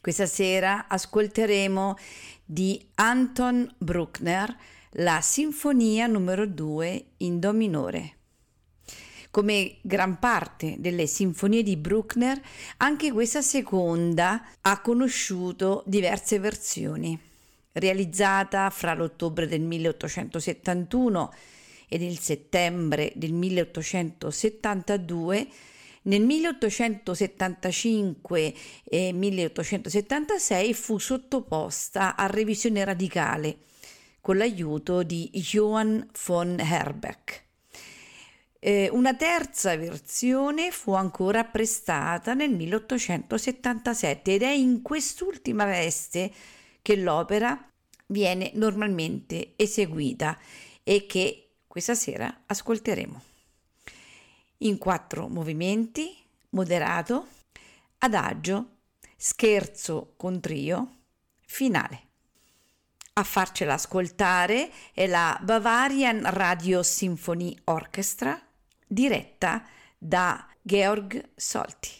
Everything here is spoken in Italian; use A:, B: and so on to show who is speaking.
A: Questa sera ascolteremo di Anton Bruckner la Sinfonia numero 2 in Do minore. Come gran parte delle sinfonie di Bruckner, anche questa seconda ha conosciuto diverse versioni. Realizzata fra l'ottobre del 1871 ed il settembre del 1872, nel 1875 e 1876 fu sottoposta a revisione radicale con l'aiuto di Johann von Herbeck. Eh, una terza versione fu ancora prestata nel 1877 ed è in quest'ultima veste che l'opera viene normalmente eseguita e che questa sera ascolteremo in quattro movimenti, moderato, adagio, scherzo con trio, finale. A farcela ascoltare è la Bavarian Radio Symphony Orchestra, diretta da Georg Solti.